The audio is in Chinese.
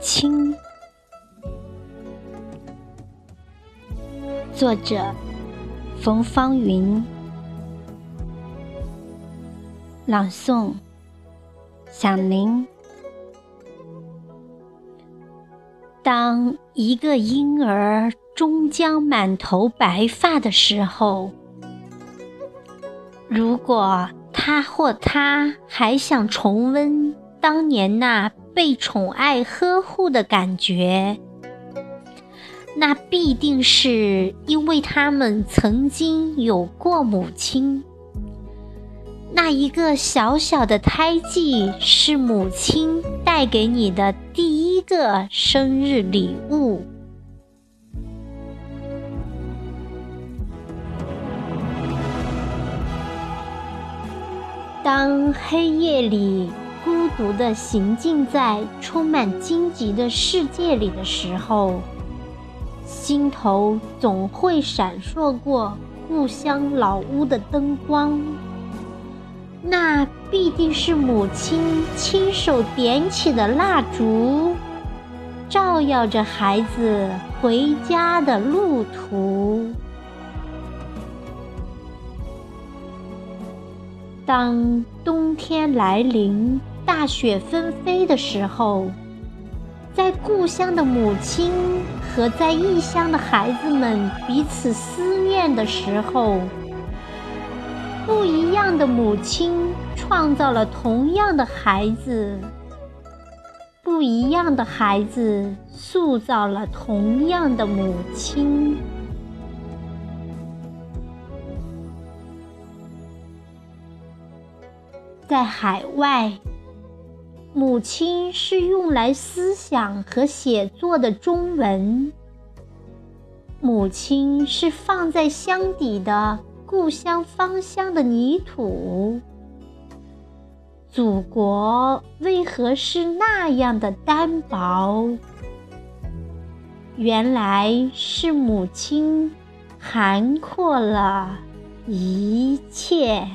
亲》，作者冯芳云，朗诵响铃。当一个婴儿终将满头白发的时候，如果他或她还想重温当年那被宠爱呵护的感觉，那必定是因为他们曾经有过母亲。那一个小小的胎记，是母亲带给你的第一个生日礼物。当黑夜里孤独地行进在充满荆棘的世界里的时候，心头总会闪烁过故乡老屋的灯光。那必定是母亲亲手点起的蜡烛，照耀着孩子回家的路途。当冬天来临，大雪纷飞的时候，在故乡的母亲和在异乡的孩子们彼此思念的时候。不一样的母亲创造了同样的孩子，不一样的孩子塑造了同样的母亲。在海外，母亲是用来思想和写作的中文，母亲是放在箱底的。故乡芳香的泥土，祖国为何是那样的单薄？原来是母亲涵括了一切。